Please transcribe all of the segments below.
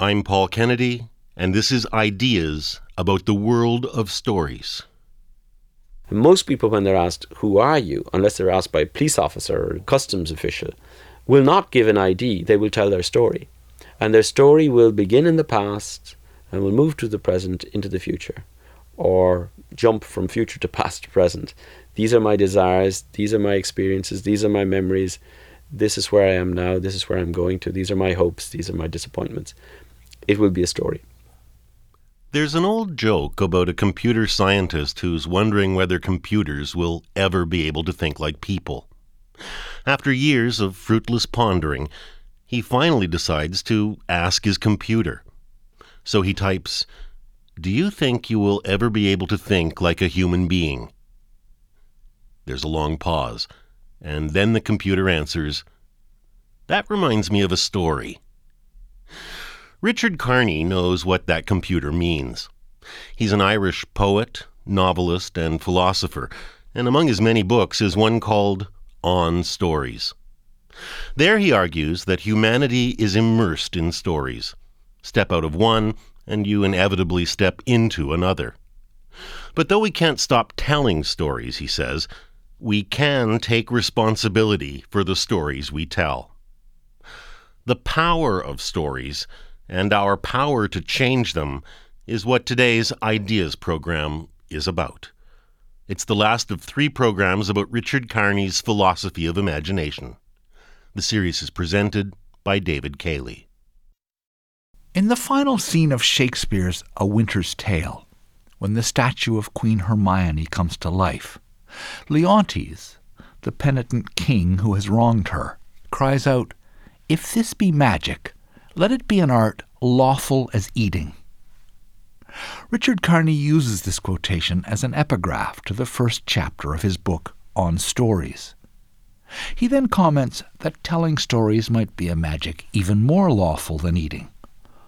I'm Paul Kennedy, and this is Ideas about the World of Stories. Most people, when they're asked, Who are you? unless they're asked by a police officer or a customs official, will not give an ID. They will tell their story. And their story will begin in the past and will move to the present into the future or jump from future to past to present. These are my desires, these are my experiences, these are my memories, this is where I am now, this is where I'm going to, these are my hopes, these are my disappointments. It will be a story. There's an old joke about a computer scientist who's wondering whether computers will ever be able to think like people. After years of fruitless pondering, he finally decides to ask his computer. So he types, Do you think you will ever be able to think like a human being? There's a long pause, and then the computer answers, That reminds me of a story. Richard Kearney knows what that computer means. He's an Irish poet, novelist, and philosopher, and among his many books is one called On Stories. There he argues that humanity is immersed in stories. Step out of one, and you inevitably step into another. But though we can't stop telling stories, he says, we can take responsibility for the stories we tell. The power of stories and our power to change them is what today's Ideas program is about. It's the last of three programs about Richard Kearney's philosophy of imagination. The series is presented by David Cayley. In the final scene of Shakespeare's A Winter's Tale, when the statue of Queen Hermione comes to life, Leontes, the penitent king who has wronged her, cries out, If this be magic, let it be an art lawful as eating. Richard Kearney uses this quotation as an epigraph to the first chapter of his book On Stories. He then comments that telling stories might be a magic even more lawful than eating.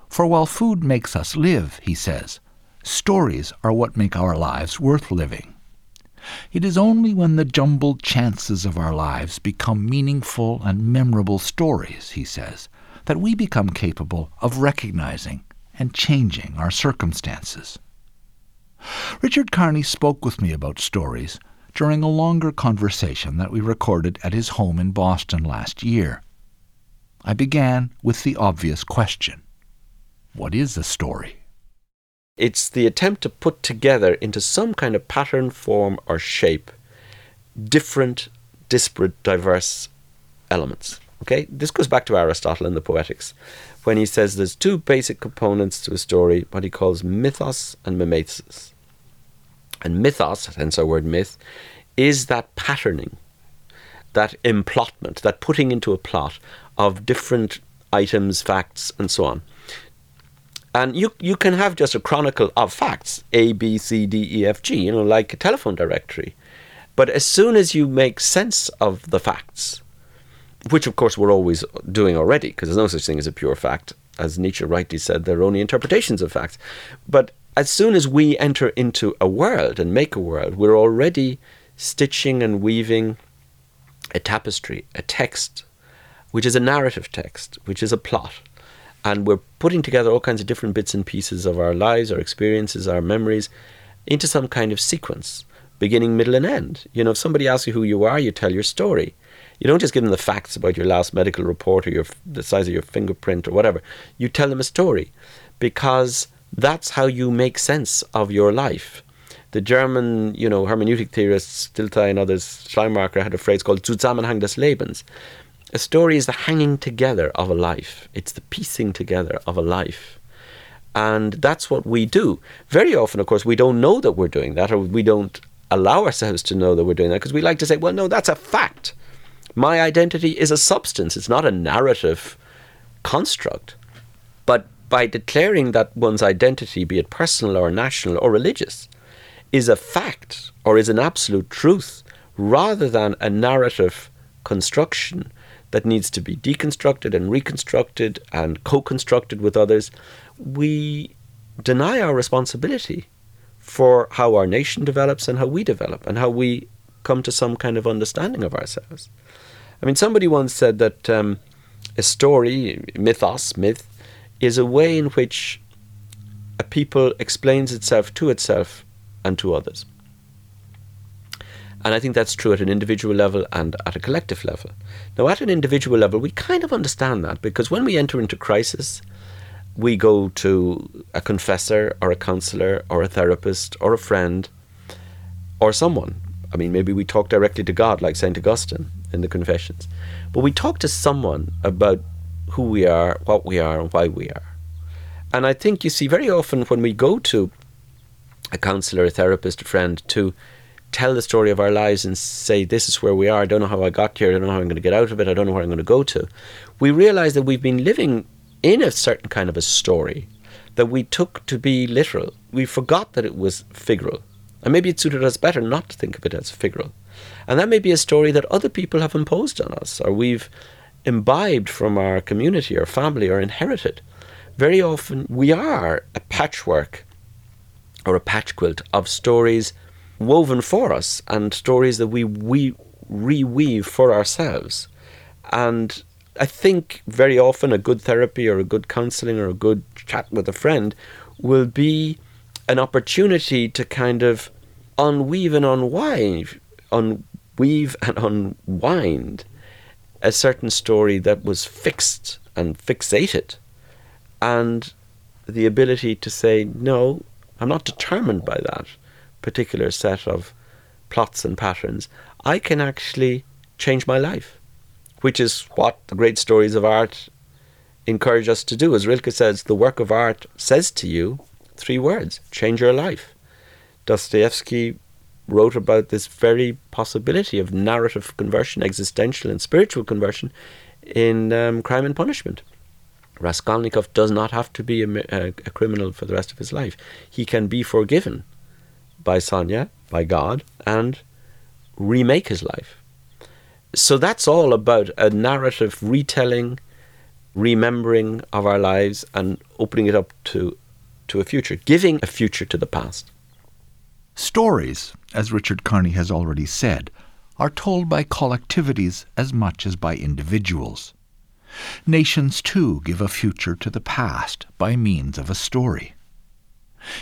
For while food makes us live, he says, stories are what make our lives worth living. It is only when the jumbled chances of our lives become meaningful and memorable stories, he says, that we become capable of recognizing and changing our circumstances. Richard Kearney spoke with me about stories during a longer conversation that we recorded at his home in Boston last year. I began with the obvious question What is a story? It's the attempt to put together into some kind of pattern, form, or shape different, disparate, diverse elements. Okay, this goes back to Aristotle in the Poetics, when he says there's two basic components to a story, what he calls mythos and mimesis. And mythos, hence our word myth, is that patterning, that emplotment, that putting into a plot of different items, facts, and so on. And you you can have just a chronicle of facts, A, B, C, D, E, F, G, you know, like a telephone directory. But as soon as you make sense of the facts, which of course we're always doing already, because there's no such thing as a pure fact. As Nietzsche rightly said, there are only interpretations of facts. But as soon as we enter into a world and make a world, we're already stitching and weaving a tapestry, a text, which is a narrative text, which is a plot. And we're putting together all kinds of different bits and pieces of our lives, our experiences, our memories into some kind of sequence, beginning, middle, and end. You know, if somebody asks you who you are, you tell your story. You don't just give them the facts about your last medical report or your, the size of your fingerprint or whatever. You tell them a story because that's how you make sense of your life. The German, you know, hermeneutic theorists, Dilthey and others, Schleiermacher had a phrase called Zusammenhang des Lebens. A story is the hanging together of a life. It's the piecing together of a life. And that's what we do. Very often, of course, we don't know that we're doing that, or we don't allow ourselves to know that we're doing that because we like to say, well, no, that's a fact. My identity is a substance, it's not a narrative construct. But by declaring that one's identity, be it personal or national or religious, is a fact or is an absolute truth rather than a narrative construction that needs to be deconstructed and reconstructed and co constructed with others, we deny our responsibility for how our nation develops and how we develop and how we come to some kind of understanding of ourselves. I mean, somebody once said that um, a story, mythos, myth, is a way in which a people explains itself to itself and to others. And I think that's true at an individual level and at a collective level. Now, at an individual level, we kind of understand that because when we enter into crisis, we go to a confessor or a counselor or a therapist or a friend or someone. I mean, maybe we talk directly to God, like St. Augustine in the Confessions. But we talk to someone about who we are, what we are, and why we are. And I think you see very often when we go to a counselor, a therapist, a friend to tell the story of our lives and say, This is where we are. I don't know how I got here. I don't know how I'm going to get out of it. I don't know where I'm going to go to. We realize that we've been living in a certain kind of a story that we took to be literal. We forgot that it was figural. And maybe it suited us better not to think of it as figural. And that may be a story that other people have imposed on us, or we've imbibed from our community or family or inherited. Very often we are a patchwork or a patch quilt of stories woven for us and stories that we, we reweave for ourselves. And I think very often a good therapy or a good counseling or a good chat with a friend will be an opportunity to kind of unweave and unwind, unweave and unwind a certain story that was fixed and fixated, and the ability to say, no, I'm not determined by that particular set of plots and patterns. I can actually change my life which is what the great stories of art encourage us to do. As Rilke says, the work of art says to you three words change your life. Dostoevsky wrote about this very possibility of narrative conversion, existential and spiritual conversion, in um, Crime and Punishment. Raskolnikov does not have to be a, a, a, criminal for the rest of his life. He can be forgiven by Sonia, by God, and remake his life so that's all about a narrative retelling, remembering of our lives, and opening it up to, to a future, giving a future to the past. Stories, as Richard Kearney has already said, are told by collectivities as much as by individuals. Nations, too, give a future to the past by means of a story.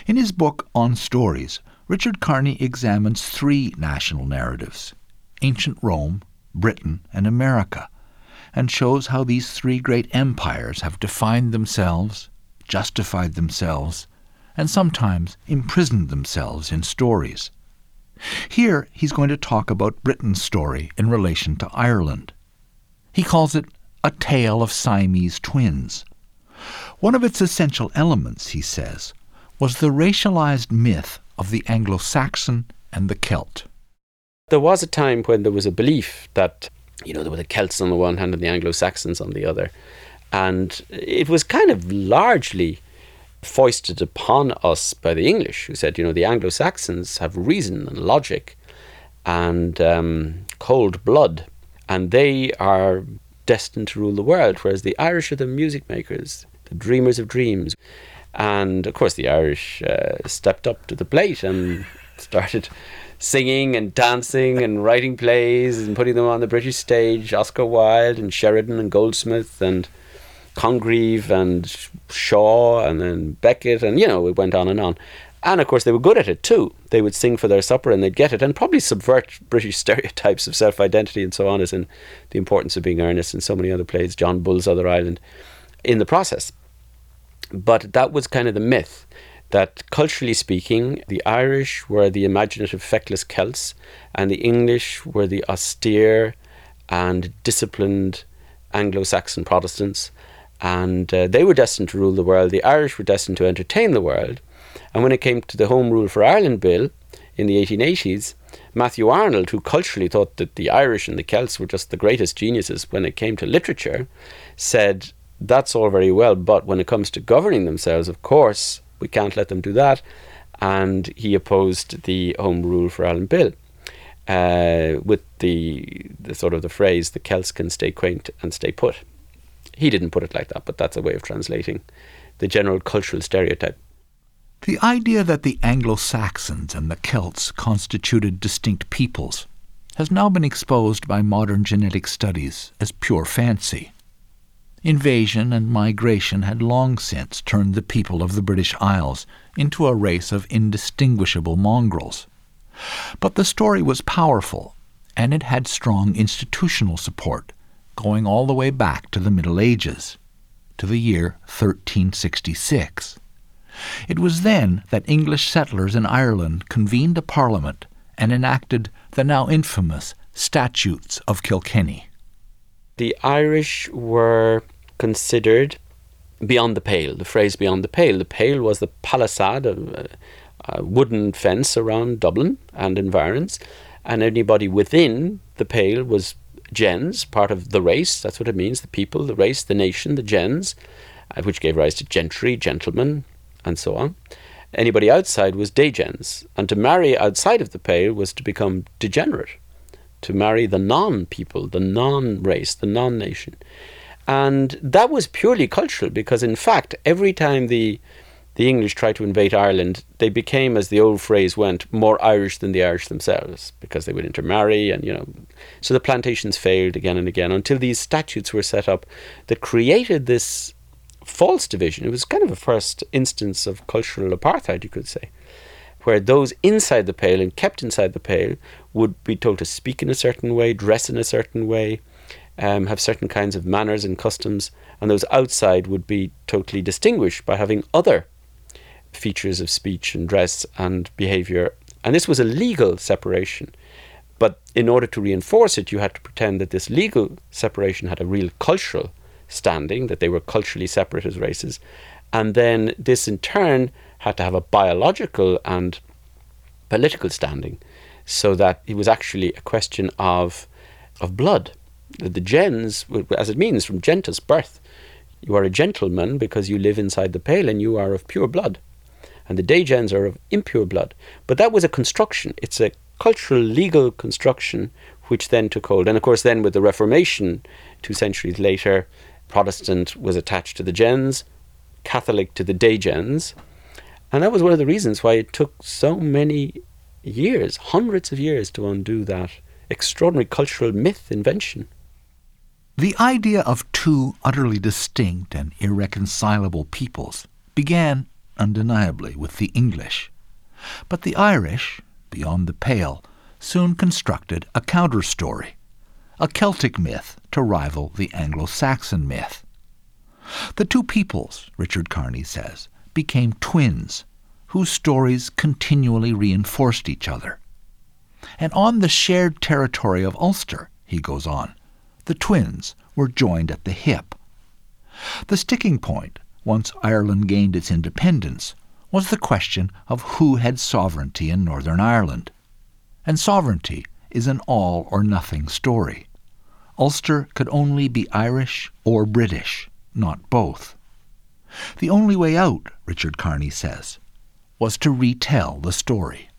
In his book On Stories, Richard Kearney examines three national narratives ancient Rome, Britain, and America, and shows how these three great empires have defined themselves, justified themselves, and sometimes imprisoned themselves in stories. Here he's going to talk about Britain's story in relation to Ireland. He calls it a tale of Siamese twins. One of its essential elements, he says, was the racialized myth of the Anglo Saxon and the Celt. There was a time when there was a belief that, you know, there were the Celts on the one hand and the Anglo Saxons on the other. And it was kind of largely foisted upon us by the English, who said, you know, the Anglo Saxons have reason and logic and um, cold blood, and they are destined to rule the world, whereas the Irish are the music makers, the dreamers of dreams. And of course, the Irish uh, stepped up to the plate and started singing and dancing and writing plays and putting them on the British stage. Oscar Wilde and Sheridan and Goldsmith and Congreve and Shaw and then Beckett and you know it went on and on. And of course they were good at it too. They would sing for their supper and they'd get it and probably subvert British stereotypes of self-identity and so on as in the importance of being earnest and so many other plays, John Bull's Other Island, in the process. But that was kind of the myth that culturally speaking, the Irish were the imaginative, feckless Celts, and the English were the austere and disciplined Anglo Saxon Protestants. And uh, they were destined to rule the world. The Irish were destined to entertain the world. And when it came to the Home Rule for Ireland Bill in the 1880s, Matthew Arnold, who culturally thought that the Irish and the Celts were just the greatest geniuses when it came to literature, said, That's all very well, but when it comes to governing themselves, of course, we can't let them do that. And he opposed the Home Rule for Ireland Bill. Uh, with the, the sort of the phrase, the Celts can stay quaint and stay put. He didn't put it like that, but that's a way of translating the general cultural stereotype. The idea that the Anglo Saxons and the Celts constituted distinct peoples has now been exposed by modern genetic studies as pure fancy. Invasion and migration had long since turned the people of the British Isles into a race of indistinguishable mongrels. But the story was powerful, and it had strong institutional support, going all the way back to the Middle Ages, to the year 1366. It was then that English settlers in Ireland convened a parliament and enacted the now infamous Statutes of Kilkenny. The Irish were considered beyond the pale. The phrase beyond the pale. The pale was the palisade, a, uh, a wooden fence around Dublin and environs, and anybody within the pale was gens, part of the race. That's what it means the people, the race, the nation, the gens, uh, which gave rise to gentry, gentlemen, and so on. Anybody outside was degens, and to marry outside of the pale was to become degenerate, to marry the non people, the non race, the non nation. And that was purely cultural because, in fact, every time the the English tried to invade Ireland, they became, as the old phrase went, more Irish than the Irish themselves because they would intermarry and, you know. So the plantations failed again and again until these statutes were set up that created this false division. It was kind of a first instance of cultural apartheid, you could say, where those inside the pale and kept inside the pale would be told to speak in a certain way, dress in a certain way, um, have certain kinds of manners and customs, and those outside would be totally distinguished by having other features of speech and dress and behavior. And this was a legal separation. But in order to reinforce it, you had to pretend that this legal separation had a real cultural standing, that they were culturally separate as races. And then this in turn had to have a biological and political standing, so that it was actually a question of, of blood. The gens, as it means from gentus, birth, you are a gentleman because you live inside the pale and you are of pure blood and the Degens are of impure blood. But that was a construction. It's a cultural, legal construction which then took hold. And of course, then with the Reformation, two centuries later, Protestant was attached to the gens, Catholic to the Degens. And that was one of the reasons why it took so many years, hundreds of years, to undo that extraordinary cultural myth invention. The idea of two utterly distinct and irreconcilable peoples began undeniably, with the English. But the Irish, beyond the pale, soon constructed a counter story, a Celtic myth to rival the Anglo Saxon myth. The two peoples, Richard Kearney says, became twins, whose stories continually reinforced each other. And on the shared territory of Ulster, he goes on, the twins were joined at the hip. The sticking point once Ireland gained its independence, was the question of who had sovereignty in Northern Ireland. And sovereignty is an all or nothing story. Ulster could only be Irish or British, not both. The only way out, Richard Kearney says, was to retell the story.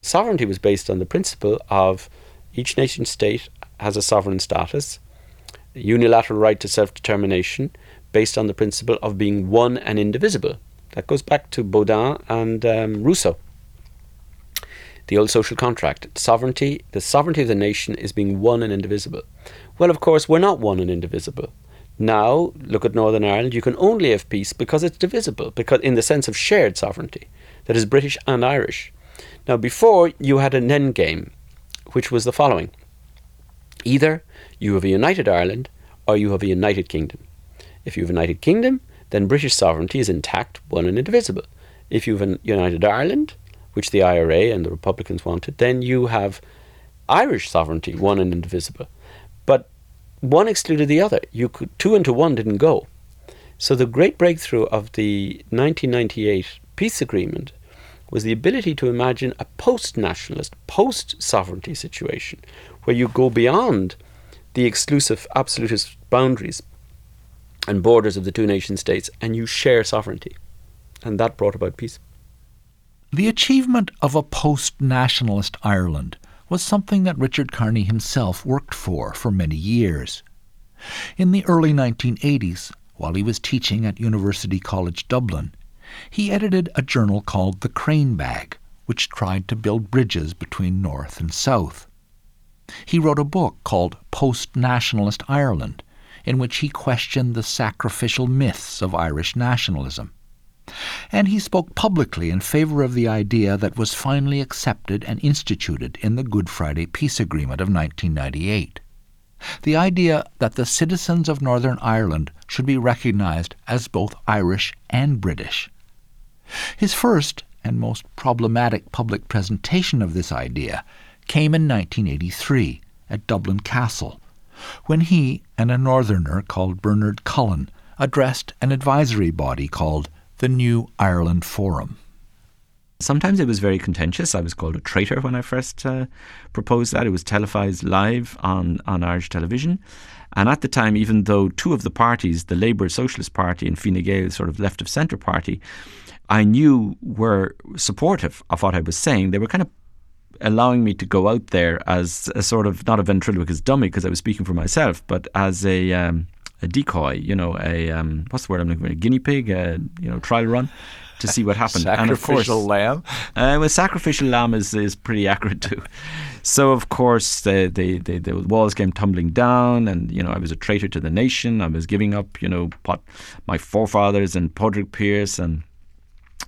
Sovereignty was based on the principle of each nation state has a sovereign status, unilateral right to self determination, based on the principle of being one and indivisible. That goes back to Bodin and um, Rousseau. The old social contract. Sovereignty, the sovereignty of the nation is being one and indivisible. Well, of course, we're not one and indivisible. Now, look at Northern Ireland, you can only have peace because it's divisible, because in the sense of shared sovereignty, that is British and Irish. Now, before you had an end game, which was the following either you have a united Ireland or you have a united kingdom. If you have a United Kingdom, then British sovereignty is intact, one and indivisible. If you have a United Ireland, which the IRA and the Republicans wanted, then you have Irish sovereignty, one and indivisible. But one excluded the other. You could two into one didn't go. So the great breakthrough of the 1998 peace agreement was the ability to imagine a post-nationalist, post-sovereignty situation where you go beyond the exclusive absolutist boundaries and borders of the two nation states, and you share sovereignty. And that brought about peace. The achievement of a post nationalist Ireland was something that Richard Kearney himself worked for for many years. In the early 1980s, while he was teaching at University College Dublin, he edited a journal called The Crane Bag, which tried to build bridges between North and South. He wrote a book called Post Nationalist Ireland, in which he questioned the sacrificial myths of Irish nationalism. And he spoke publicly in favour of the idea that was finally accepted and instituted in the Good Friday Peace Agreement of 1998 the idea that the citizens of Northern Ireland should be recognised as both Irish and British. His first and most problematic public presentation of this idea came in 1983 at Dublin Castle, when he and a Northerner called Bernard Cullen addressed an advisory body called the New Ireland Forum. Sometimes it was very contentious. I was called a traitor when I first uh, proposed that. It was televised live on, on Irish television. And at the time, even though two of the parties, the Labour Socialist Party and Fine Gael, sort of left of centre party, I knew were supportive of what I was saying, they were kind of allowing me to go out there as a sort of not a ventriloquist dummy because I was speaking for myself, but as a um, a decoy, you know, a um, what's the word I'm looking for? A guinea pig, a you know, trial run to see what happened. sacrificial lamb. Uh, well, sacrificial lamb is, is pretty accurate too. So of course the, the, the, the walls came tumbling down, and you know I was a traitor to the nation. I was giving up, you know, what my forefathers and Padraig Pearse and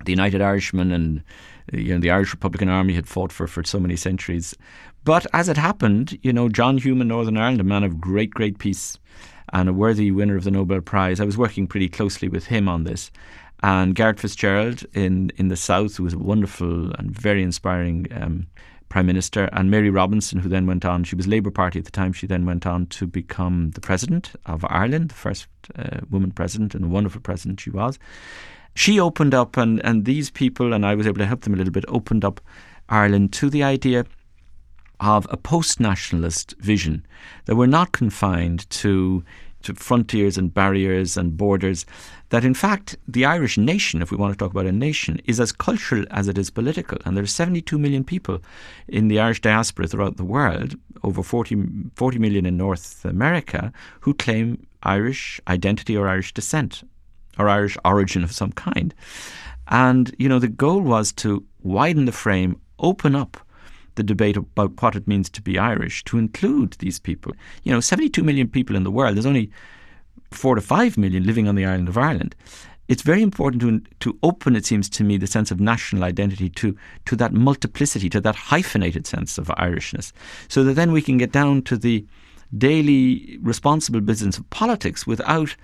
the United Irishmen and you know the Irish Republican Army had fought for for so many centuries. But as it happened, you know, John Hume in Northern Ireland, a man of great, great peace and a worthy winner of the Nobel Prize. I was working pretty closely with him on this and Garret Fitzgerald in, in the South, who was a wonderful and very inspiring um, Prime Minister, and Mary Robinson, who then went on, she was Labour Party at the time, she then went on to become the President of Ireland, the first uh, woman President, and a wonderful President she was. She opened up, and, and these people, and I was able to help them a little bit, opened up Ireland to the idea of a post nationalist vision that were not confined to to frontiers and barriers and borders, that in fact the Irish nation, if we want to talk about a nation, is as cultural as it is political. And there are 72 million people in the Irish diaspora throughout the world, over 40, 40 million in North America, who claim Irish identity or Irish descent or Irish origin of some kind. And, you know, the goal was to widen the frame, open up the debate about what it means to be Irish to include these people. You know, 72 million people in the world, there's only four to five million living on the island of Ireland. It's very important to, to open, it seems to me, the sense of national identity to, to that multiplicity, to that hyphenated sense of Irishness, so that then we can get down to the daily responsible business of politics without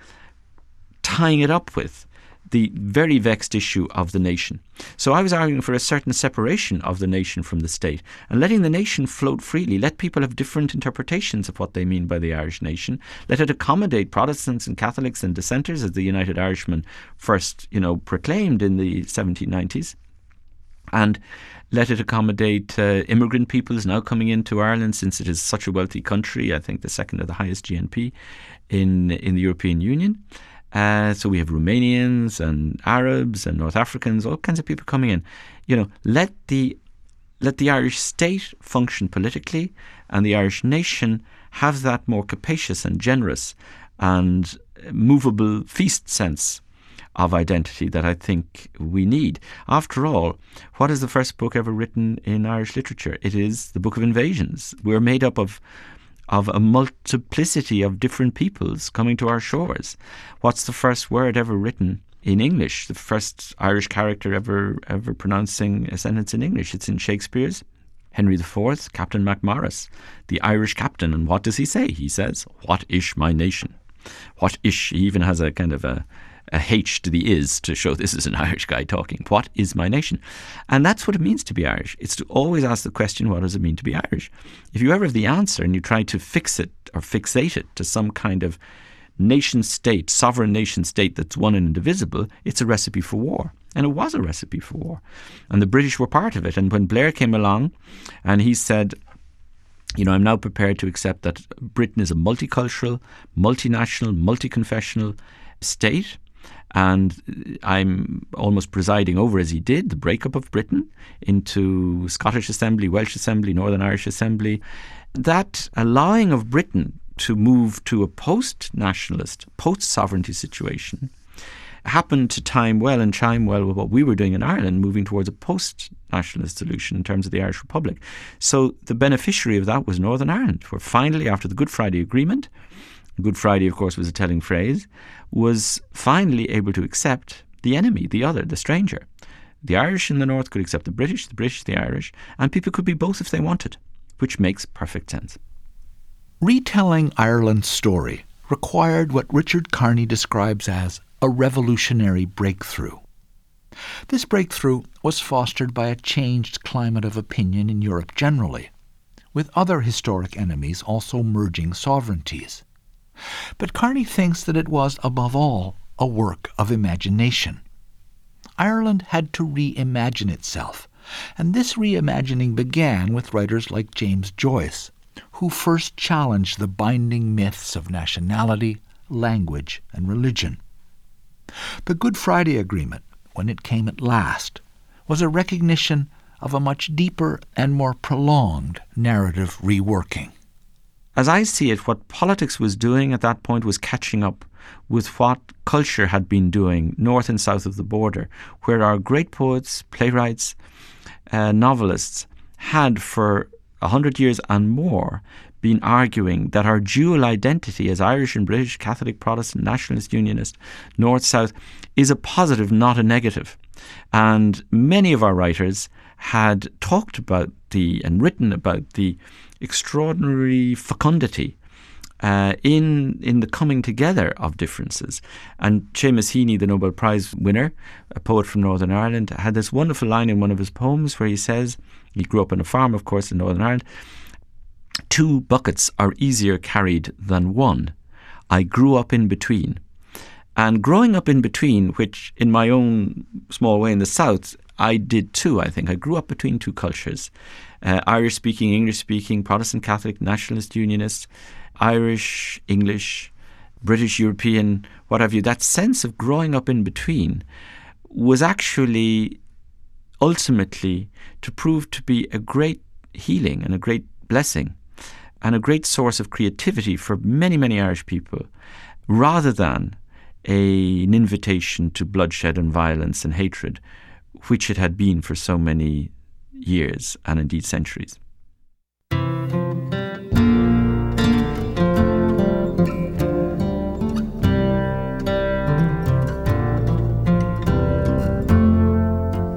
tying it up with the very vexed issue of the nation. So I was arguing for a certain separation of the nation from the state and letting the nation float freely. Let people have different interpretations of what they mean by the Irish nation. Let it accommodate Protestants and Catholics and dissenters, as the United Irishmen first, you know, proclaimed in the 1790s. And let it accommodate uh, immigrant peoples now coming into Ireland since it is such a wealthy country. I think the second or the highest GNP in in the European Union. Uh, so we have Romanians and Arabs and North Africans, all kinds of people coming in. You know, let the let the Irish state function politically, and the Irish nation have that more capacious and generous and movable feast sense of identity that I think we need. After all, what is the first book ever written in Irish literature? It is the Book of Invasions. We're made up of of a multiplicity of different peoples coming to our shores. What's the first word ever written in English? The first Irish character ever ever pronouncing a sentence in English. It's in Shakespeare's Henry IV, Captain Macmorris, the Irish captain. And what does he say? He says, What ish my nation? What ish? He even has a kind of a a H to the is to show this is an Irish guy talking. What is my nation? And that's what it means to be Irish. It's to always ask the question, what does it mean to be Irish? If you ever have the answer and you try to fix it or fixate it to some kind of nation state, sovereign nation state that's one and indivisible, it's a recipe for war. And it was a recipe for war. And the British were part of it. And when Blair came along and he said, you know, I'm now prepared to accept that Britain is a multicultural, multinational, multi-confessional state and I'm almost presiding over, as he did, the breakup of Britain into Scottish Assembly, Welsh Assembly, Northern Irish Assembly. That allowing of Britain to move to a post nationalist, post sovereignty situation happened to time well and chime well with what we were doing in Ireland, moving towards a post nationalist solution in terms of the Irish Republic. So the beneficiary of that was Northern Ireland, where finally, after the Good Friday Agreement, Good Friday, of course, was a telling phrase, was finally able to accept the enemy, the other, the stranger. The Irish in the north could accept the British, the British the Irish, and people could be both if they wanted, which makes perfect sense. Retelling Ireland's story required what Richard Kearney describes as a revolutionary breakthrough. This breakthrough was fostered by a changed climate of opinion in Europe generally, with other historic enemies also merging sovereignties. But Kearney thinks that it was, above all, a work of imagination. Ireland had to reimagine itself, and this reimagining began with writers like James Joyce, who first challenged the binding myths of nationality, language, and religion. The Good Friday Agreement, when it came at last, was a recognition of a much deeper and more prolonged narrative reworking. As I see it, what politics was doing at that point was catching up with what culture had been doing north and south of the border, where our great poets, playwrights, uh, novelists had for a hundred years and more been arguing that our dual identity as Irish and British, Catholic, Protestant, nationalist, unionist, north, south, is a positive, not a negative. And many of our writers had talked about the and written about the extraordinary fecundity uh, in in the coming together of differences. And Seamus Heaney, the Nobel Prize winner, a poet from Northern Ireland, had this wonderful line in one of his poems where he says, he grew up on a farm, of course, in Northern Ireland. Two buckets are easier carried than one. I grew up in between. And growing up in between, which in my own small way in the South, I did too, I think. I grew up between two cultures uh, Irish speaking, English speaking, Protestant, Catholic, nationalist, unionist, Irish, English, British, European, what have you. That sense of growing up in between was actually ultimately to prove to be a great healing and a great blessing and a great source of creativity for many, many Irish people, rather than a, an invitation to bloodshed and violence and hatred, which it had been for so many years and indeed centuries.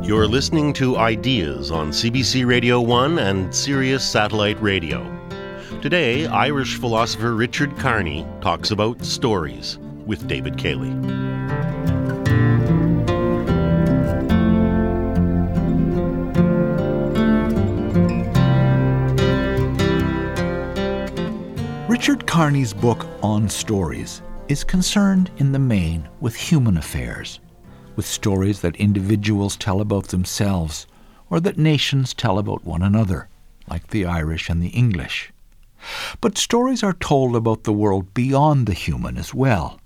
You're listening to Ideas on CBC Radio 1 and Sirius Satellite Radio. Today, Irish philosopher Richard Kearney talks about stories with David Cayley. Richard Kearney's book on stories is concerned in the main with human affairs, with stories that individuals tell about themselves or that nations tell about one another, like the Irish and the English. But stories are told about the world beyond the human as well.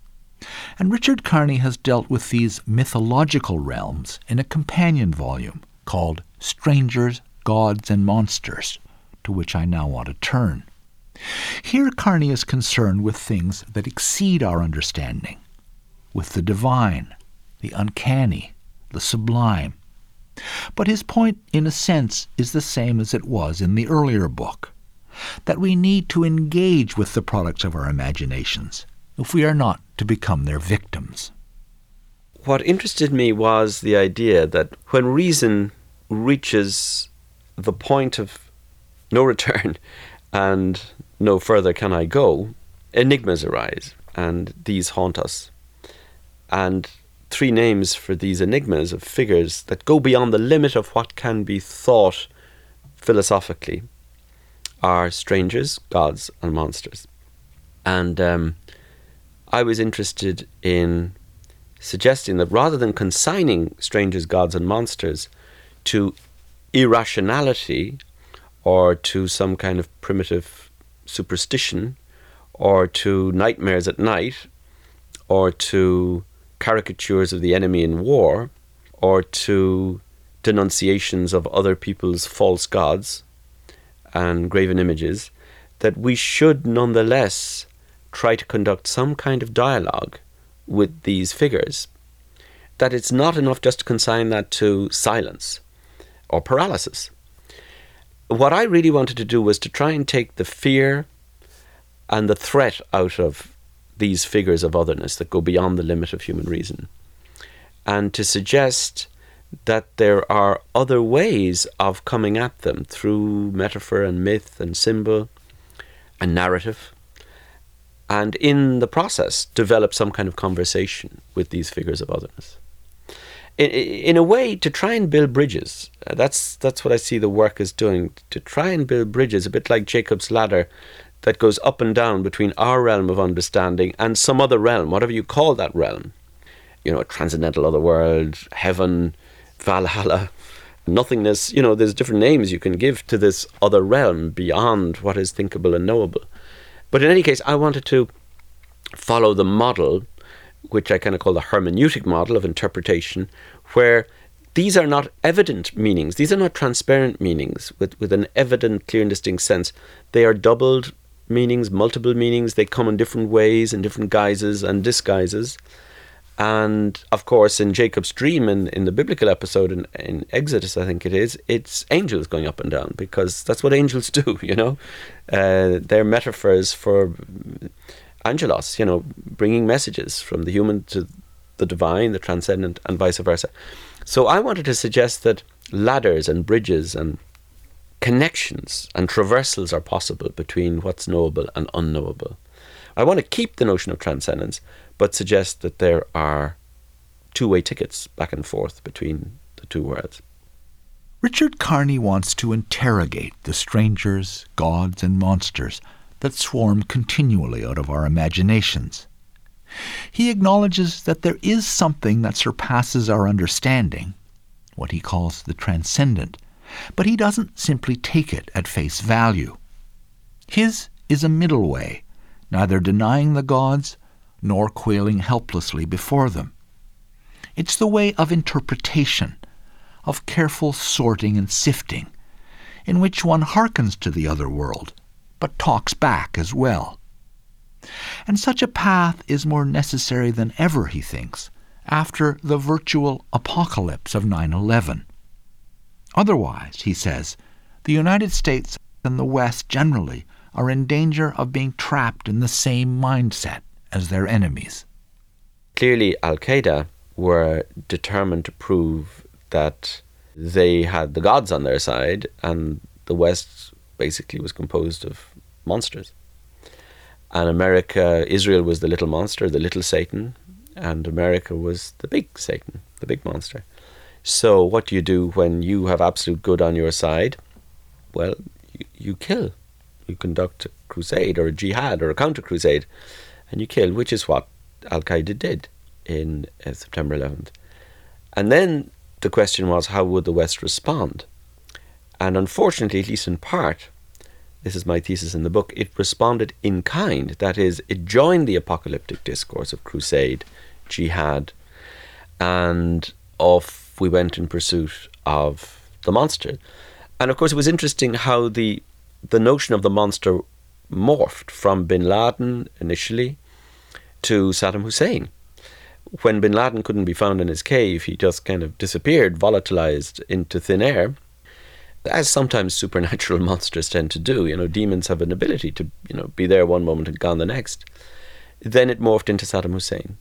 And Richard Kearney has dealt with these mythological realms in a companion volume called Strangers, Gods, and Monsters, to which I now want to turn. Here, Kearney is concerned with things that exceed our understanding, with the divine, the uncanny, the sublime. But his point, in a sense, is the same as it was in the earlier book that we need to engage with the products of our imaginations if we are not to become their victims. What interested me was the idea that when reason reaches the point of no return and no further can I go, enigmas arise, and these haunt us. And three names for these enigmas of figures that go beyond the limit of what can be thought philosophically are strangers, gods, and monsters. And um, I was interested in suggesting that rather than consigning strangers, gods, and monsters to irrationality or to some kind of primitive superstition or to nightmares at night or to caricatures of the enemy in war or to denunciations of other people's false gods and graven images, that we should nonetheless try to conduct some kind of dialogue with these figures. That it's not enough just to consign that to silence or paralysis. What I really wanted to do was to try and take the fear and the threat out of these figures of otherness that go beyond the limit of human reason, and to suggest that there are other ways of coming at them through metaphor and myth and symbol and narrative, and in the process develop some kind of conversation with these figures of otherness. In, in a way, to try and build bridges. Uh, that's that's what I see the work is doing. To try and build bridges, a bit like Jacob's ladder, that goes up and down between our realm of understanding and some other realm, whatever you call that realm. You know, a transcendental other world, heaven, Valhalla, nothingness. You know, there's different names you can give to this other realm beyond what is thinkable and knowable. But in any case, I wanted to follow the model, which I kind of call the hermeneutic model of interpretation, where these are not evident meanings. These are not transparent meanings with, with an evident, clear, and distinct sense. They are doubled meanings, multiple meanings. They come in different ways, in different guises and disguises. And of course, in Jacob's dream, in, in the biblical episode in, in Exodus, I think it is, it's angels going up and down because that's what angels do, you know. Uh, they're metaphors for angelos, you know, bringing messages from the human to the divine, the transcendent, and vice versa. So I wanted to suggest that ladders and bridges and connections and traversals are possible between what's knowable and unknowable. I want to keep the notion of transcendence, but suggest that there are two way tickets back and forth between the two worlds. Richard Kearney wants to interrogate the strangers, gods, and monsters that swarm continually out of our imaginations. He acknowledges that there is something that surpasses our understanding, what he calls the transcendent, but he doesn't simply take it at face value. His is a middle way, neither denying the gods nor quailing helplessly before them. It's the way of interpretation, of careful sorting and sifting, in which one hearkens to the other world, but talks back as well. And such a path is more necessary than ever, he thinks, after the virtual apocalypse of 9 11. Otherwise, he says, the United States and the West generally are in danger of being trapped in the same mindset as their enemies. Clearly, Al Qaeda were determined to prove that they had the gods on their side and the West basically was composed of monsters. And America, Israel was the little monster, the little Satan, and America was the big Satan, the big monster. So, what do you do when you have absolute good on your side? Well, you, you kill. You conduct a crusade or a jihad or a counter crusade, and you kill, which is what Al Qaeda did in uh, September 11th. And then the question was, how would the West respond? And unfortunately, at least in part, this is my thesis in the book, it responded in kind. That is, it joined the apocalyptic discourse of crusade, jihad, and off we went in pursuit of the monster. And of course, it was interesting how the the notion of the monster morphed from bin Laden initially to Saddam Hussein. When bin Laden couldn't be found in his cave, he just kind of disappeared, volatilized into thin air, as sometimes supernatural monsters tend to do. You know, demons have an ability to, you know, be there one moment and gone the next. Then it morphed into Saddam Hussein,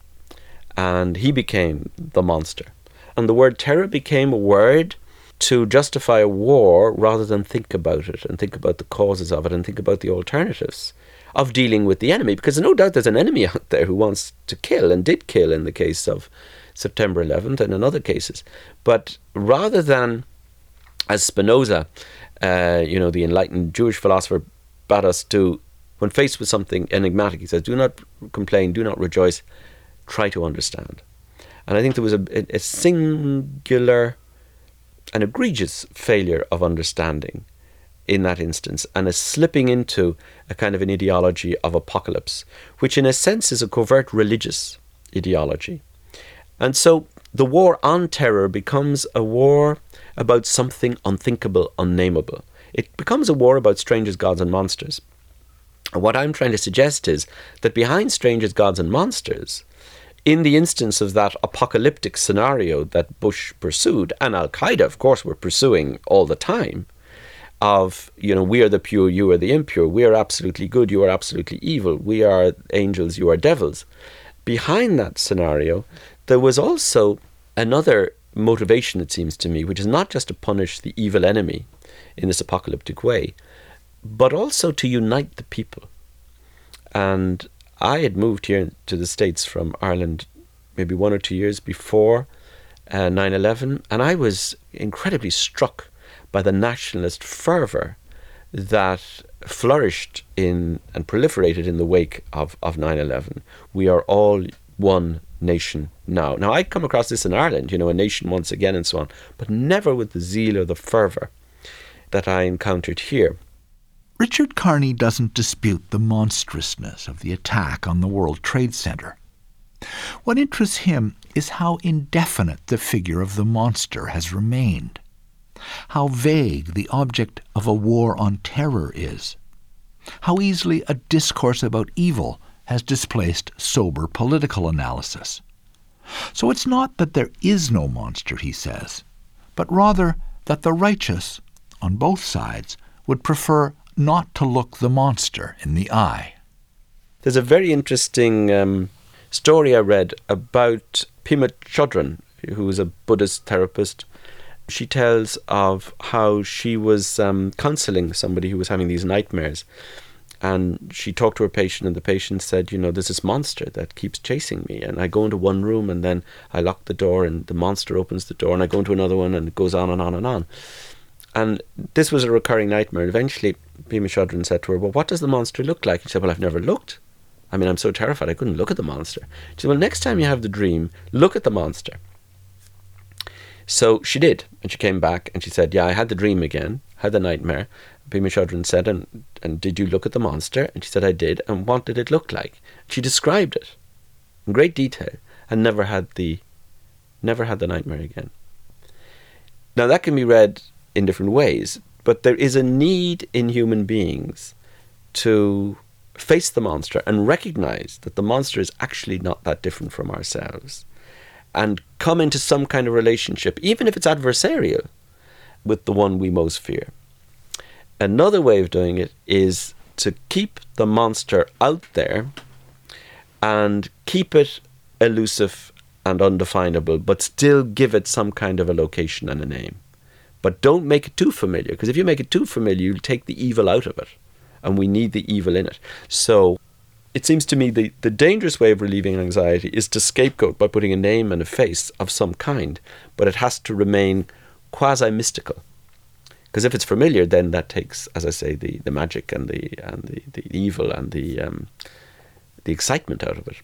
and he became the monster. And the word terror became a word to justify a war rather than think about it and think about the causes of it and think about the alternatives of dealing with the enemy. Because no doubt there's an enemy out there who wants to kill and did kill in the case of September 11th and in other cases. But rather than, as Spinoza, uh, you know, the enlightened Jewish philosopher, bade us do, when faced with something enigmatic, he says, do not complain, do not rejoice, try to understand. And I think there was a, a singular, an egregious failure of understanding in that instance and a slipping into a kind of an ideology of apocalypse, which in a sense is a covert religious ideology. And so the war on terror becomes a war about something unthinkable, unnameable. It becomes a war about strangers, gods, and monsters. What I'm trying to suggest is that behind strangers, gods, and monsters in the instance of that apocalyptic scenario that Bush pursued, and Al Qaeda, of course, were pursuing all the time, of, you know, we are the pure, you are the impure. We are absolutely good, you are absolutely evil. We are angels, you are devils. Behind that scenario, there was also another motivation, it seems to me, which is not just to punish the evil enemy in this apocalyptic way, but also to unite the people. And I had moved here to the States from Ireland maybe one or two years before uh, 9 11, and I was incredibly struck by the nationalist fervour that flourished in and proliferated in the wake of, of 9 11. We are all one nation now. Now, I'd come across this in Ireland, you know, a nation once again and so on, but never with the zeal or the fervour that I encountered here. Richard Kearney doesn't dispute the monstrousness of the attack on the World Trade Center. What interests him is how indefinite the figure of the monster has remained, how vague the object of a war on terror is, how easily a discourse about evil has displaced sober political analysis. So it's not that there is no monster, he says, but rather that the righteous, on both sides, would prefer not to look the monster in the eye. There's a very interesting um, story I read about Pema Chodron, who was a Buddhist therapist. She tells of how she was um, counseling somebody who was having these nightmares. And she talked to her patient, and the patient said, You know, there's this monster that keeps chasing me. And I go into one room, and then I lock the door, and the monster opens the door, and I go into another one, and it goes on and on and on. And this was a recurring nightmare. and Eventually, Pema Chodron said to her, Well, what does the monster look like? She said, Well, I've never looked. I mean, I'm so terrified I couldn't look at the monster. She said, Well, next time you have the dream, look at the monster. So she did, and she came back and she said, Yeah, I had the dream again, had the nightmare. Pema Chodron said, and, and did you look at the monster? And she said, I did. And what did it look like? She described it in great detail and never had the never had the nightmare again. Now that can be read in different ways, but there is a need in human beings to face the monster and recognize that the monster is actually not that different from ourselves and come into some kind of relationship, even if it's adversarial, with the one we most fear. Another way of doing it is to keep the monster out there and keep it elusive and undefinable, but still give it some kind of a location and a name. But don't make it too familiar, because if you make it too familiar, you'll take the evil out of it. And we need the evil in it. So it seems to me the, the dangerous way of relieving anxiety is to scapegoat by putting a name and a face of some kind, but it has to remain quasi mystical. Because if it's familiar, then that takes, as I say, the, the magic and the and the, the evil and the um, the excitement out of it.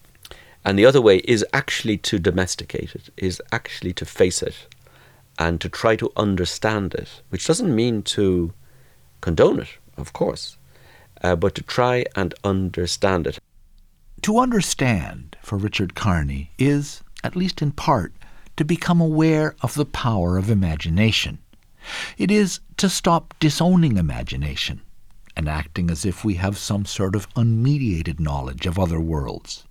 And the other way is actually to domesticate it, is actually to face it and to try to understand it, which doesn't mean to condone it, of course, uh, but to try and understand it. To understand, for Richard Kearney, is, at least in part, to become aware of the power of imagination. It is to stop disowning imagination and acting as if we have some sort of unmediated knowledge of other worlds.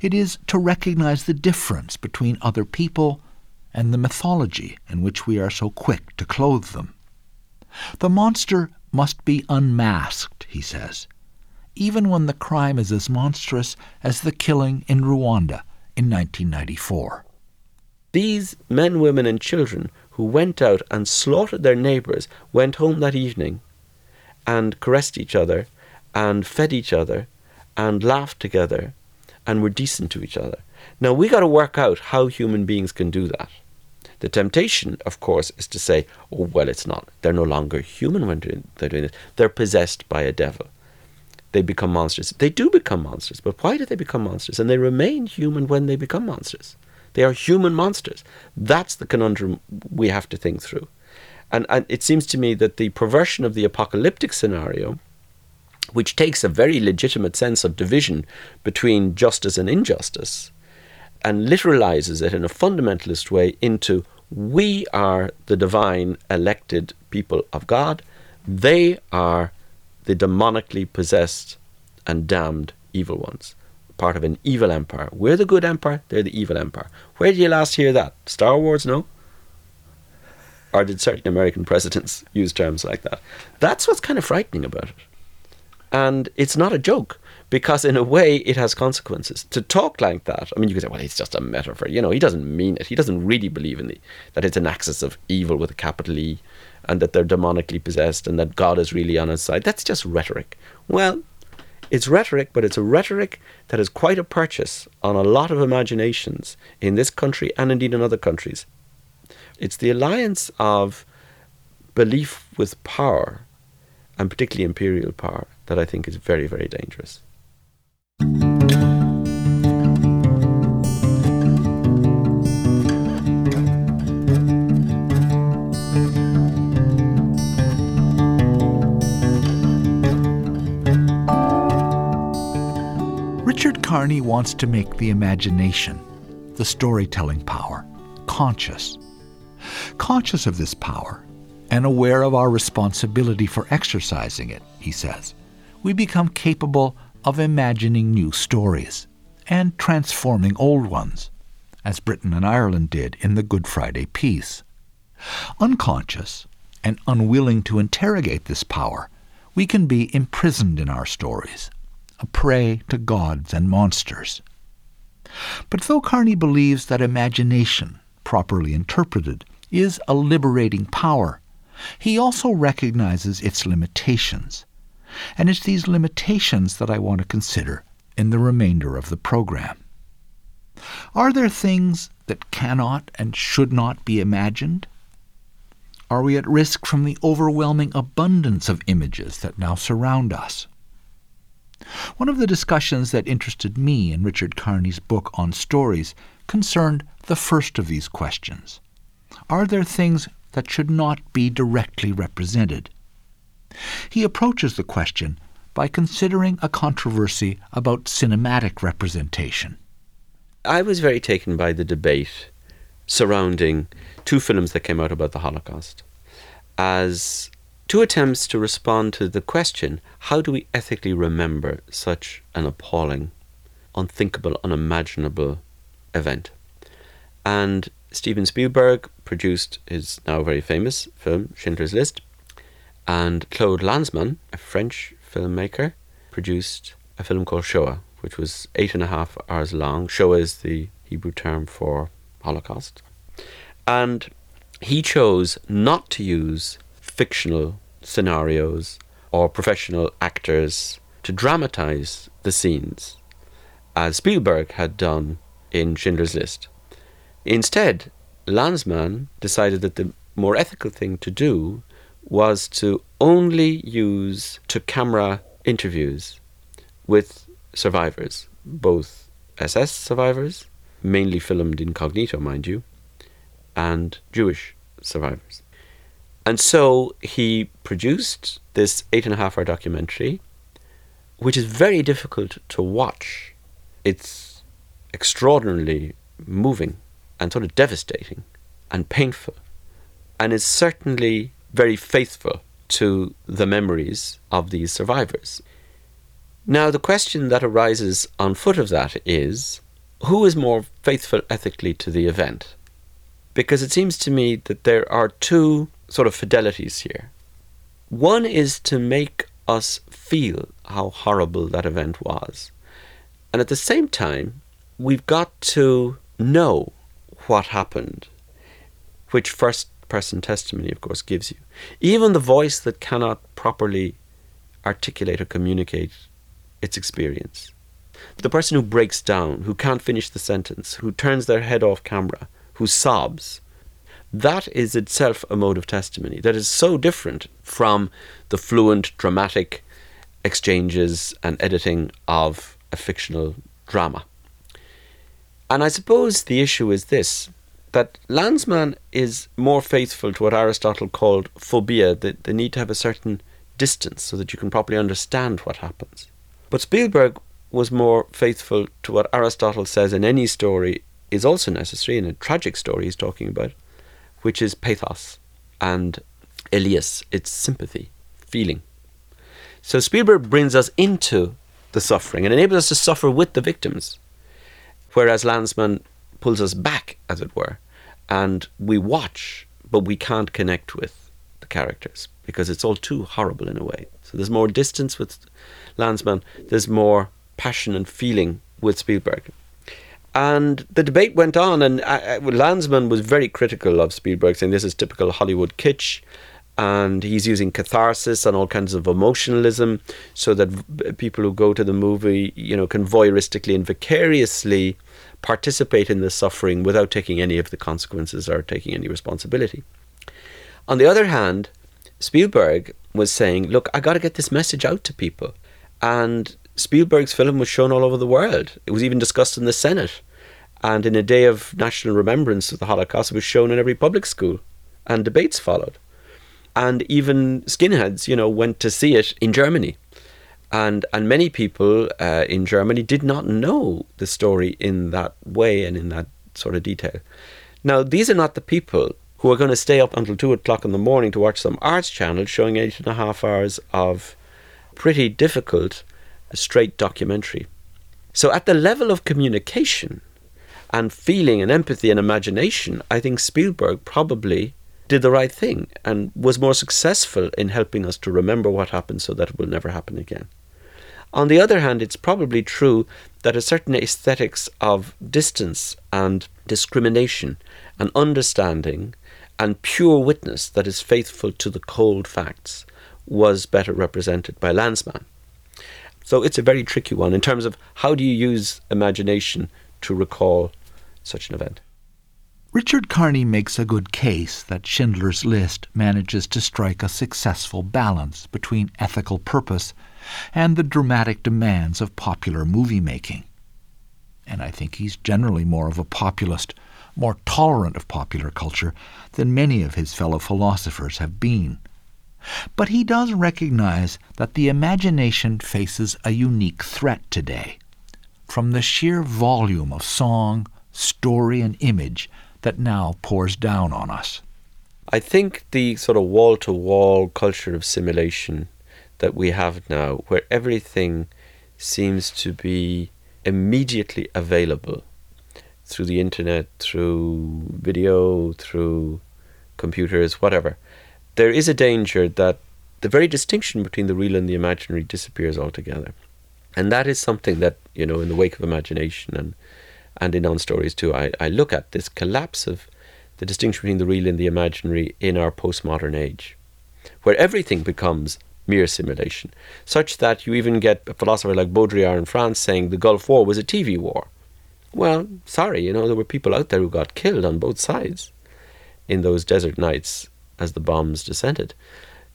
It is to recognize the difference between other people and the mythology in which we are so quick to clothe them. The monster must be unmasked, he says, even when the crime is as monstrous as the killing in Rwanda in 1994. These men, women, and children who went out and slaughtered their neighbours went home that evening and caressed each other and fed each other and laughed together and were decent to each other. Now we got to work out how human beings can do that. The temptation, of course, is to say, oh, well, it's not. They're no longer human when they're doing this. They're possessed by a devil. They become monsters. They do become monsters, but why do they become monsters? And they remain human when they become monsters. They are human monsters. That's the conundrum we have to think through. And, and it seems to me that the perversion of the apocalyptic scenario, which takes a very legitimate sense of division between justice and injustice, and literalizes it in a fundamentalist way into we are the divine elected people of God, they are the demonically possessed and damned evil ones, part of an evil empire. We're the good empire, they're the evil empire. Where did you last hear that? Star Wars, no? Or did certain American presidents use terms like that? That's what's kind of frightening about it. And it's not a joke because, in a way, it has consequences. To talk like that, I mean, you could say, well, it's just a metaphor. You know, he doesn't mean it. He doesn't really believe in the, that it's an axis of evil with a capital E and that they're demonically possessed and that God is really on his side. That's just rhetoric. Well, it's rhetoric, but it's a rhetoric that is quite a purchase on a lot of imaginations in this country and indeed in other countries. It's the alliance of belief with power, and particularly imperial power, that I think is very, very dangerous. Kearney wants to make the imagination, the storytelling power, conscious. Conscious of this power and aware of our responsibility for exercising it, he says, we become capable of imagining new stories and transforming old ones, as Britain and Ireland did in the Good Friday peace. Unconscious and unwilling to interrogate this power, we can be imprisoned in our stories a prey to gods and monsters. But though Kearney believes that imagination, properly interpreted, is a liberating power, he also recognizes its limitations. And it's these limitations that I want to consider in the remainder of the program. Are there things that cannot and should not be imagined? Are we at risk from the overwhelming abundance of images that now surround us? One of the discussions that interested me in Richard Kearney's book on stories concerned the first of these questions. Are there things that should not be directly represented? He approaches the question by considering a controversy about cinematic representation. I was very taken by the debate surrounding two films that came out about the Holocaust as two attempts to respond to the question how do we ethically remember such an appalling, unthinkable, unimaginable event? And Steven Spielberg produced his now very famous film, Schindler's List, and Claude Lanzmann, a French filmmaker, produced a film called Shoah, which was eight and a half hours long. Shoah is the Hebrew term for Holocaust. And he chose not to use fictional scenarios or professional actors to dramatize the scenes, as Spielberg had done in Schindler's List. Instead, Lanzmann decided that the more ethical thing to do was to only use to camera interviews with survivors, both SS survivors, mainly filmed incognito, mind you, and Jewish survivors. And so he produced this eight and a half hour documentary, which is very difficult to watch. It's extraordinarily moving and sort of devastating and painful, and is certainly very faithful to the memories of these survivors. Now, the question that arises on foot of that is who is more faithful ethically to the event? Because it seems to me that there are two sort of fidelities here. One is to make us feel how horrible that event was. And at the same time, we've got to know what happened, which first person testimony, of course, gives you. Even the voice that cannot properly articulate or communicate its experience. The person who breaks down, who can't finish the sentence, who turns their head off camera, who sobs, that is itself a mode of testimony that is so different from the fluent, dramatic exchanges and editing of a fictional drama. And I suppose the issue is this that Lanzmann is more faithful to what Aristotle called phobia, the, the need to have a certain distance so that you can properly understand what happens. But Spielberg was more faithful to what Aristotle says in any story is also necessary, in a tragic story he's talking about, which is pathos, and eleos, it's sympathy, feeling. So Spielberg brings us into the suffering and enables us to suffer with the victims, whereas Lanzmann pulls us back, as it were, and we watch but we can't connect with the characters because it's all too horrible in a way. So there's more distance with Lanzmann, there's more passion and feeling with Spielberg. And the debate went on, and uh, uh Lanzmann was very critical of Spielberg, saying this is typical Hollywood kitsch and he's using catharsis and all kinds of emotionalism so that people who go to the movie, you know, can voyeuristically and vicariously participate in the suffering without taking any of the consequences or taking any responsibility. On the other hand, Spielberg was saying, look, I got to get this message out to people. And Spielberg's film was shown all over the world. It was even discussed in the Senate. And in a day of national remembrance of the Holocaust, it was shown in every public school. And debates followed and even skinheads, you know, went to see it in Germany. And, and many people uh, in Germany did not know the story in that way and in that sort of detail. Now, these are not the people who are going to stay up until two o'clock in the morning to watch some arts channel showing eight and a half hours of pretty difficult straight documentary. So, at the level of communication and feeling and empathy and imagination, I think Spielberg probably did the right thing and was more successful in helping us to remember what happened so that it will never happen again. On the other hand, it's probably true that a certain aesthetics of distance and discrimination and understanding and pure witness that is faithful to the cold facts was better represented by Lanzmann. So it's a very tricky one in terms of how do you use imagination to recall such an event. Richard Kearney makes a good case that Schindler's List manages to strike a successful balance between ethical purpose and the dramatic demands of popular movie making. And I think he's generally more of a populist, more tolerant of popular culture than many of his fellow philosophers have been. But he does recognize that the imagination faces a unique threat today. From the sheer volume of song, story, and image that now pours down on us? I think the sort of wall to wall culture of simulation that we have now, where everything seems to be immediately available through the internet, through video, through computers, whatever, there is a danger that the very distinction between the real and the imaginary disappears altogether. And that is something that, you know, in the wake of imagination and and in on stories too, I, I look at this collapse of the distinction between the real and the imaginary in our postmodern age, where everything becomes mere simulation, such that you even get a philosopher like Baudrillard in France saying the Gulf War was a TV war. Well, sorry, you know, there were people out there who got killed on both sides in those desert nights as the bombs descended.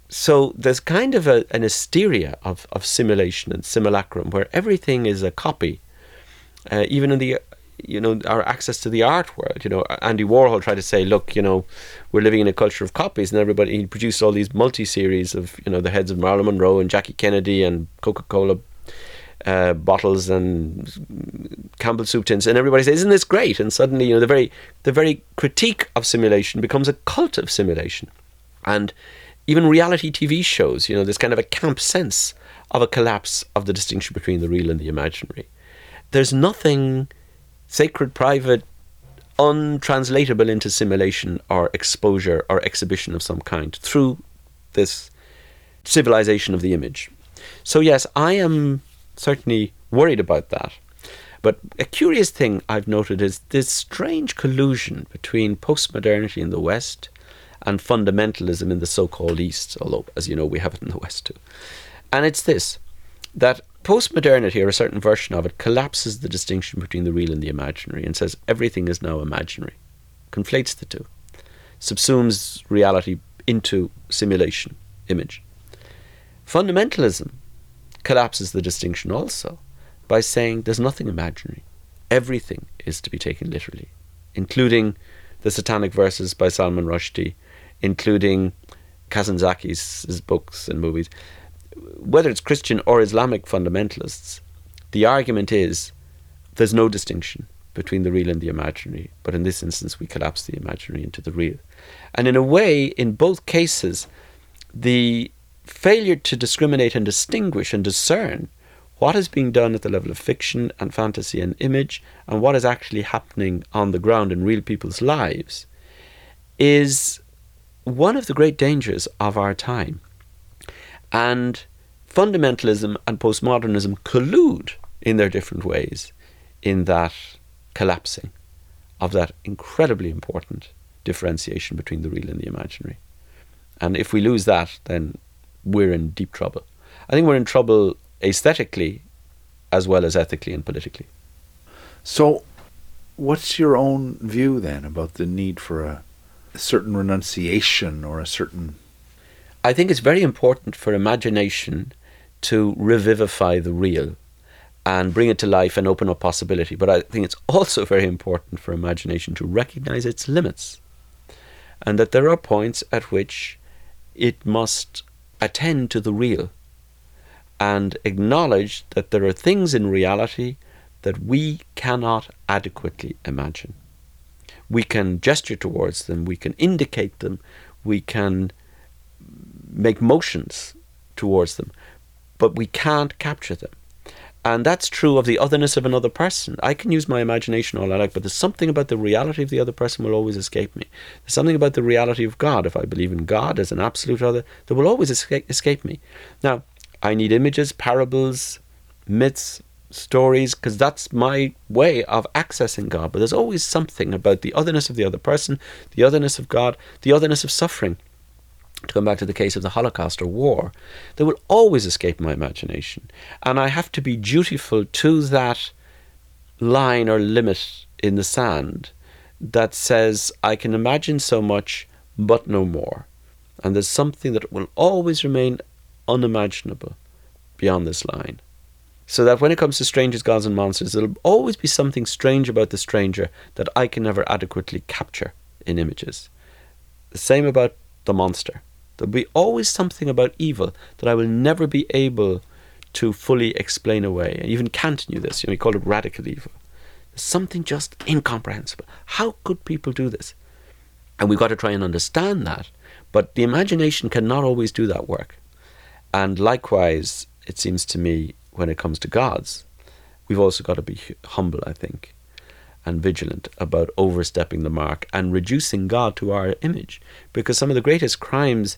So there's kind of a, an hysteria of, of simulation and simulacrum where everything is a copy. Uh, even in the you know our access to the art world. You know, Andy Warhol tried to say, look, you know, we're living in a culture of copies, and everybody he produced all these multi series of you know the heads of Marilyn Monroe and Jackie Kennedy and Coca Cola. Uh, bottles and Campbell soup tins, and everybody says, "Isn't this great?" And suddenly, you know, the very the very critique of simulation becomes a cult of simulation, and even reality TV shows, you know, there's kind of a camp sense of a collapse of the distinction between the real and the imaginary. There's nothing sacred, private, untranslatable into simulation or exposure or exhibition of some kind through this civilization of the image. So, yes, I am certainly worried about that. But a curious thing I've noted is this strange collusion between postmodernity in the West and fundamentalism in the so called East, although, as you know, we have it in the West too. And it's this that postmodernity, or a certain version of it, collapses the distinction between the real and the imaginary and says everything is now imaginary, conflates the two, subsumes reality into simulation, image. Fundamentalism collapses the distinction also by saying there's nothing imaginary. Everything is to be taken literally, including the Satanic Verses by Salman Rushdie, including Kazantzakis' books and movies whether it's Christian or Islamic fundamentalists, the argument is there's no distinction between the real and the imaginary, but in this instance, we collapse the imaginary into the real. And in a way, in both cases, the failure to discriminate and distinguish and discern what is being done at the level of fiction and fantasy and image and what is actually happening on the ground in real people's lives is one of the great dangers of our time. And fundamentalism and postmodernism collude in their different ways in that collapsing of that incredibly important differentiation between the real and the imaginary. And if we lose that, then we're in deep trouble. I think we're in trouble aesthetically as well as ethically and politically. So, what's your own view then about the need for a, a certain renunciation or a certain. I think it's very important for imagination to revivify the real and bring it to life and open up possibility. But I think it's also very important for imagination to recognize its limits and that there are points at which it must attend to the real and acknowledge that there are things in reality that we cannot adequately imagine. We can gesture towards them, we can indicate them, we can make motions towards them, but we can't capture them. And that's true of the otherness of another person. I can use my imagination all I like, but there's something about the reality of the other person will always escape me. There's something about the reality of God. If I believe in God as an absolute other, that will always escape, escape me. Now, I need images, parables, myths, stories, because that's my way of accessing God. But there's always something about the otherness of the other person, the otherness of God, the otherness of suffering to come back to the case of the Holocaust or war, they will always escape my imagination. And I have to be dutiful to that line or limit in the sand that says I can imagine so much, but no more. And there's something that will always remain unimaginable beyond this line. So that when it comes to strangers, gods, and monsters, there'll always be something strange about the stranger that I can never adequately capture in images. The same about the monster. There'll be always something about evil that I will never be able to fully explain away. And Even Kant knew this. You know, he called it radical evil. Something just incomprehensible. How could people do this? And we've got to try and understand that. But the imagination cannot always do that work. And likewise, it seems to me, when it comes to gods, we've also got to be humble, I think and vigilant about overstepping the mark and reducing God to our image. Because some of the greatest crimes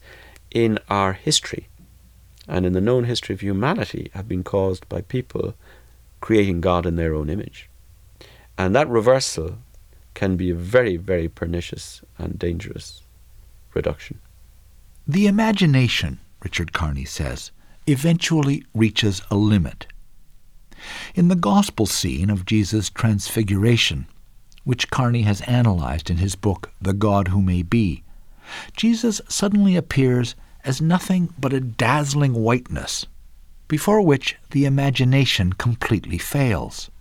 in our history and in the known history of humanity have been caused by people creating God in their own image. And that reversal can be a very, very pernicious and dangerous reduction. The imagination, Richard Kearney says, eventually reaches a limit in the gospel scene of Jesus' transfiguration, which Kearney has analyzed in his book The God Who May Be, Jesus suddenly appears as nothing but a dazzling whiteness, before which the imagination completely fails.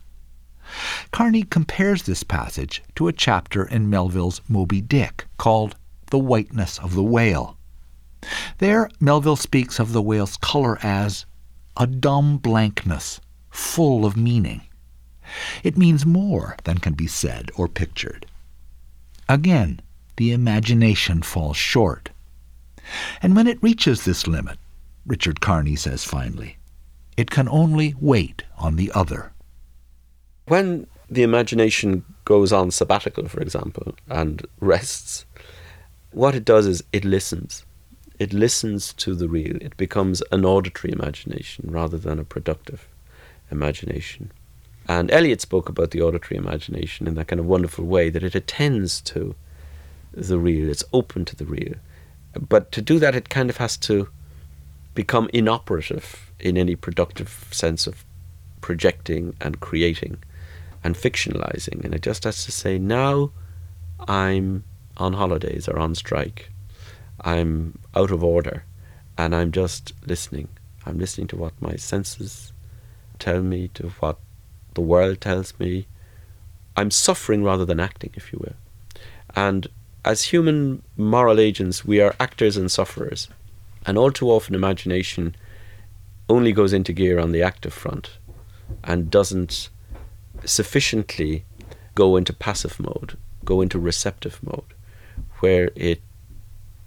Kearney compares this passage to a chapter in Melville's Moby Dick called The Whiteness of the Whale. There, Melville speaks of the whale's color as a dumb blankness, full of meaning. It means more than can be said or pictured. Again, the imagination falls short. And when it reaches this limit, Richard Kearney says finally, it can only wait on the other. When the imagination goes on sabbatical, for example, and rests, what it does is it listens. It listens to the real. It becomes an auditory imagination rather than a productive imagination. And Eliot spoke about the auditory imagination in that kind of wonderful way that it attends to the real, it's open to the real. But to do that, it kind of has to become inoperative in any productive sense of projecting and creating and fictionalizing. And it just has to say, now I'm on holidays or on strike. I'm out of order and I'm just listening. I'm listening to what my senses tell me, to what the world tells me. I'm suffering rather than acting, if you will. And as human moral agents, we are actors and sufferers. And all too often, imagination only goes into gear on the active front and doesn't sufficiently go into passive mode, go into receptive mode, where it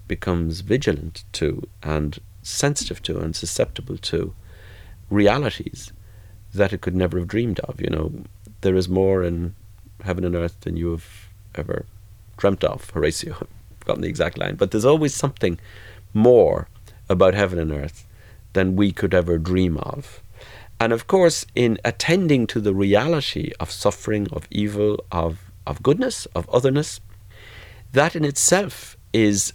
becomes vigilant to and sensitive to and susceptible to realities that it could never have dreamed of. You know, there is more in heaven and earth than you have ever dreamt of, Horatio. I've forgotten the exact line, but there's always something more about heaven and earth than we could ever dream of. And of course, in attending to the reality of suffering, of evil, of, of goodness, of otherness, that in itself is,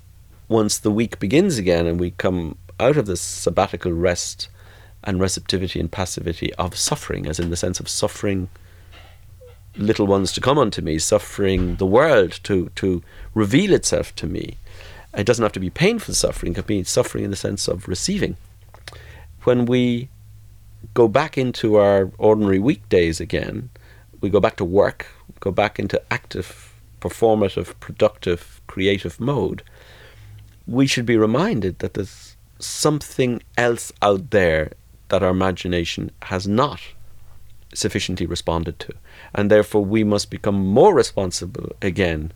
once the week begins again and we come out of this sabbatical rest and receptivity and passivity of suffering, as in the sense of suffering little ones to come unto me, suffering the world to, to reveal itself to me. It doesn't have to be painful suffering, it can be suffering in the sense of receiving. When we go back into our ordinary weekdays again, we go back to work, go back into active, performative, productive, creative mode, we should be reminded that there's something else out there that our imagination has not sufficiently responded to. And therefore, we must become more responsible again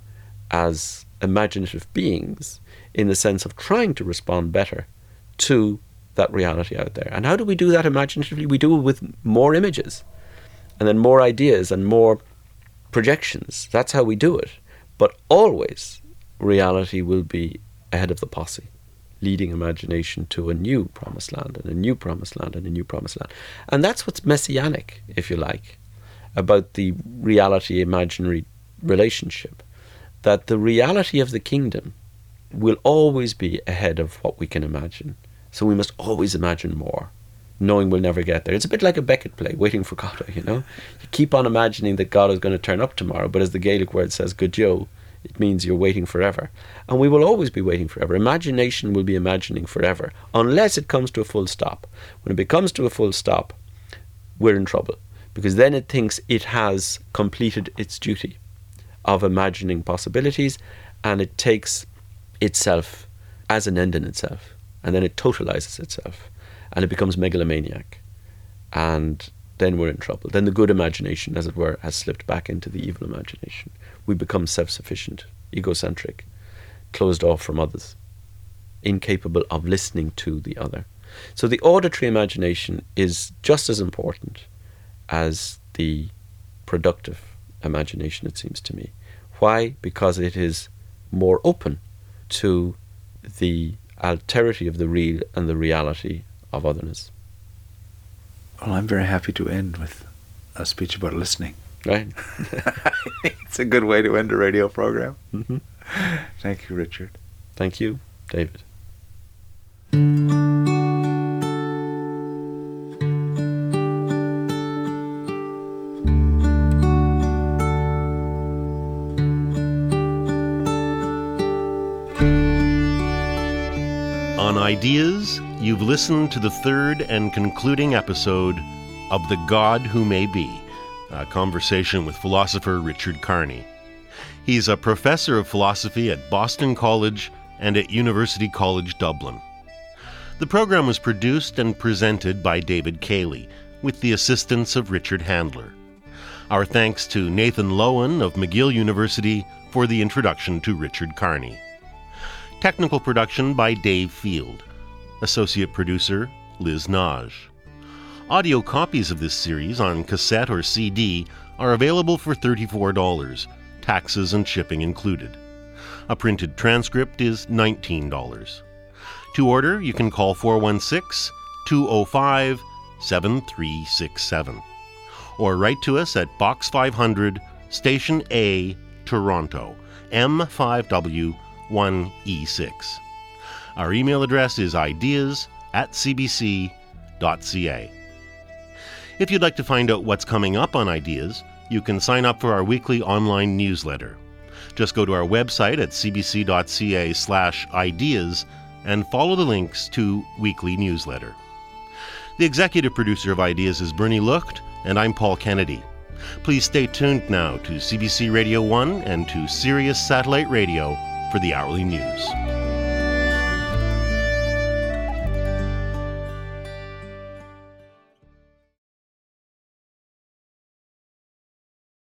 as imaginative beings in the sense of trying to respond better to that reality out there. And how do we do that imaginatively? We do it with more images and then more ideas and more projections. That's how we do it. But always, reality will be ahead of the posse leading imagination to a new promised land and a new promised land and a new promised land. And that's what's messianic, if you like, about the reality imaginary relationship. That the reality of the kingdom will always be ahead of what we can imagine. So we must always imagine more, knowing we'll never get there. It's a bit like a Beckett play, waiting for Godot, you know? You keep on imagining that God is going to turn up tomorrow, but as the Gaelic word says, go deo, it means you're waiting forever. And we will always be waiting forever. Imagination will be imagining forever, unless it comes to a full stop. When it becomes to a full stop, we're in trouble, because then it thinks it has completed its duty of imagining possibilities, and it takes itself as an end in itself, and then it totalizes itself, and it becomes megalomaniac. And then we're in trouble. Then the good imagination, as it were, has slipped back into the evil imagination we become self sufficient, egocentric, closed off from others, incapable of listening to the other. So the auditory imagination is just as important as the productive imagination, it seems to me. Why? Because it is more open to the alterity of the real and the reality of otherness. Well, I'm very happy to end with a speech about listening. Right. it's a good way to end a radio program. Mm-hmm. Thank you, Richard. Thank you, David. On Ideas, you've listened to the third and concluding episode of The God Who May Be a conversation with philosopher Richard Kearney. He's a professor of philosophy at Boston College and at University College Dublin. The program was produced and presented by David Cayley with the assistance of Richard Handler. Our thanks to Nathan Lowen of McGill University for the introduction to Richard Kearney. Technical production by Dave Field. Associate producer Liz Nagy. Audio copies of this series on cassette or CD are available for $34, taxes and shipping included. A printed transcript is $19. To order, you can call 416 205 7367 or write to us at Box 500, Station A, Toronto, M5W1E6. Our email address is ideas at cbc.ca. If you'd like to find out what's coming up on Ideas, you can sign up for our weekly online newsletter. Just go to our website at cbc.ca/ideas and follow the links to weekly newsletter. The executive producer of Ideas is Bernie Lucht, and I'm Paul Kennedy. Please stay tuned now to CBC Radio 1 and to Sirius Satellite Radio for the hourly news.